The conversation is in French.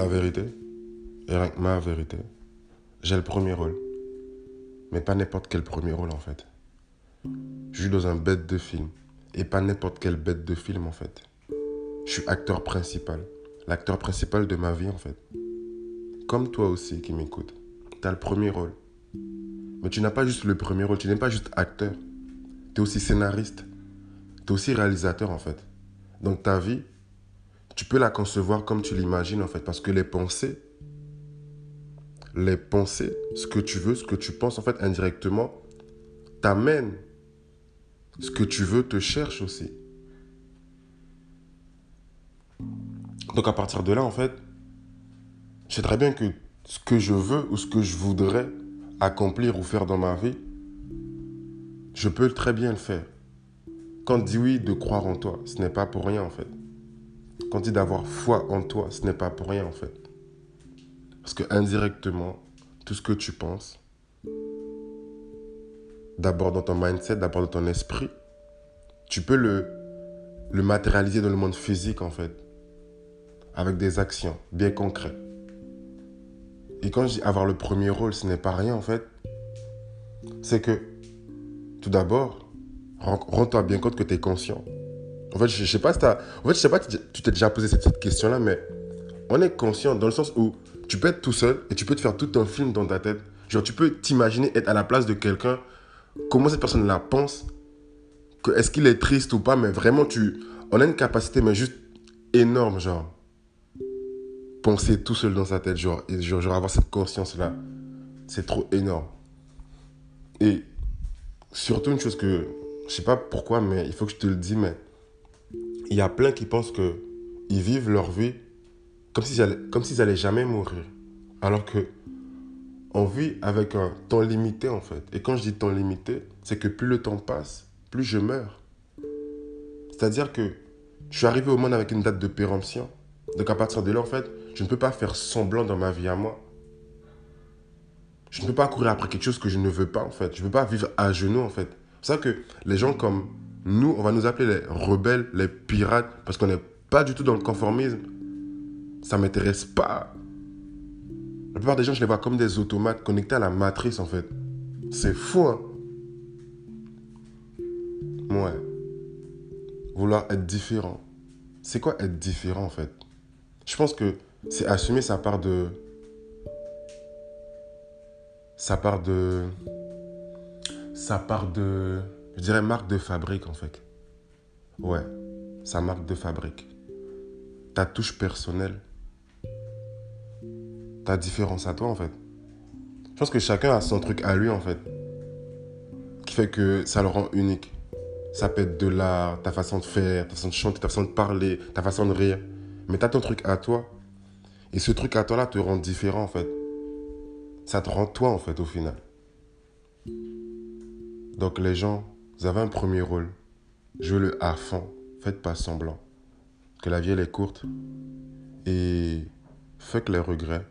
La vérité, et rien que ma vérité, j'ai le premier rôle. Mais pas n'importe quel premier rôle en fait. Je suis dans un bête de film. Et pas n'importe quel bête de film en fait. Je suis acteur principal. L'acteur principal de ma vie en fait. Comme toi aussi qui m'écoutes. Tu as le premier rôle. Mais tu n'as pas juste le premier rôle, tu n'es pas juste acteur. Tu es aussi scénariste. Tu es aussi réalisateur en fait. Donc ta vie, tu peux la concevoir comme tu l'imagines en fait. Parce que les pensées, les pensées, ce que tu veux, ce que tu penses en fait indirectement, t'amènent ce que tu veux te cherche aussi. Donc à partir de là, en fait, je sais très bien que ce que je veux ou ce que je voudrais accomplir ou faire dans ma vie, je peux très bien le faire. Quand dit oui de croire en toi, ce n'est pas pour rien en fait. Quand on dit d'avoir foi en toi, ce n'est pas pour rien en fait. Parce que indirectement, tout ce que tu penses, d'abord dans ton mindset, d'abord dans ton esprit, tu peux le, le matérialiser dans le monde physique en fait, avec des actions bien concrètes. Et quand je dis avoir le premier rôle, ce n'est pas rien en fait. C'est que, tout d'abord, rends-toi bien compte que tu es conscient. En fait, je, ne sais pas si En fait, je sais pas tu t'es déjà posé cette, question-là, mais on est conscient dans le sens où tu peux être tout seul et tu peux te faire tout un film dans ta tête. Genre, tu peux t'imaginer être à la place de quelqu'un, comment cette personne-là pense, est-ce qu'il est triste ou pas, mais vraiment, tu, on a une capacité, mais juste énorme, genre penser tout seul dans sa tête, genre, et genre, avoir cette conscience-là, c'est trop énorme. Et surtout une chose que, je sais pas pourquoi, mais il faut que je te le dise, mais il y a plein qui pensent que ils vivent leur vie comme s'ils allaient, comme s'ils allaient jamais mourir. Alors que on vit avec un temps limité en fait. Et quand je dis temps limité, c'est que plus le temps passe, plus je meurs. C'est-à-dire que je suis arrivé au monde avec une date de péremption. Donc à partir de là, en fait, je ne peux pas faire semblant dans ma vie à moi. Je ne peux pas courir après quelque chose que je ne veux pas, en fait. Je ne peux pas vivre à genoux, en fait. C'est ça que les gens comme nous, on va nous appeler les rebelles, les pirates, parce qu'on n'est pas du tout dans le conformisme. Ça ne m'intéresse pas. La plupart des gens, je les vois comme des automates connectés à la matrice, en fait. C'est fou, hein. Ouais. Vouloir être différent. C'est quoi être différent, en fait? Je pense que c'est assumer sa part de. Sa part de. Sa part de. Je dirais marque de fabrique en fait. Ouais, sa marque de fabrique. Ta touche personnelle. Ta différence à toi en fait. Je pense que chacun a son truc à lui en fait. Qui fait que ça le rend unique. Ça peut être de l'art, ta façon de faire, ta façon de chanter, ta façon de parler, ta façon de rire. Mais tu as ton truc à toi et ce truc à toi-là te rend différent, en fait. Ça te rend toi, en fait, au final. Donc, les gens, vous avez un premier rôle. Jouez-le à fond. Faites pas semblant. Que la vie, elle est courte. Et faites les regrets.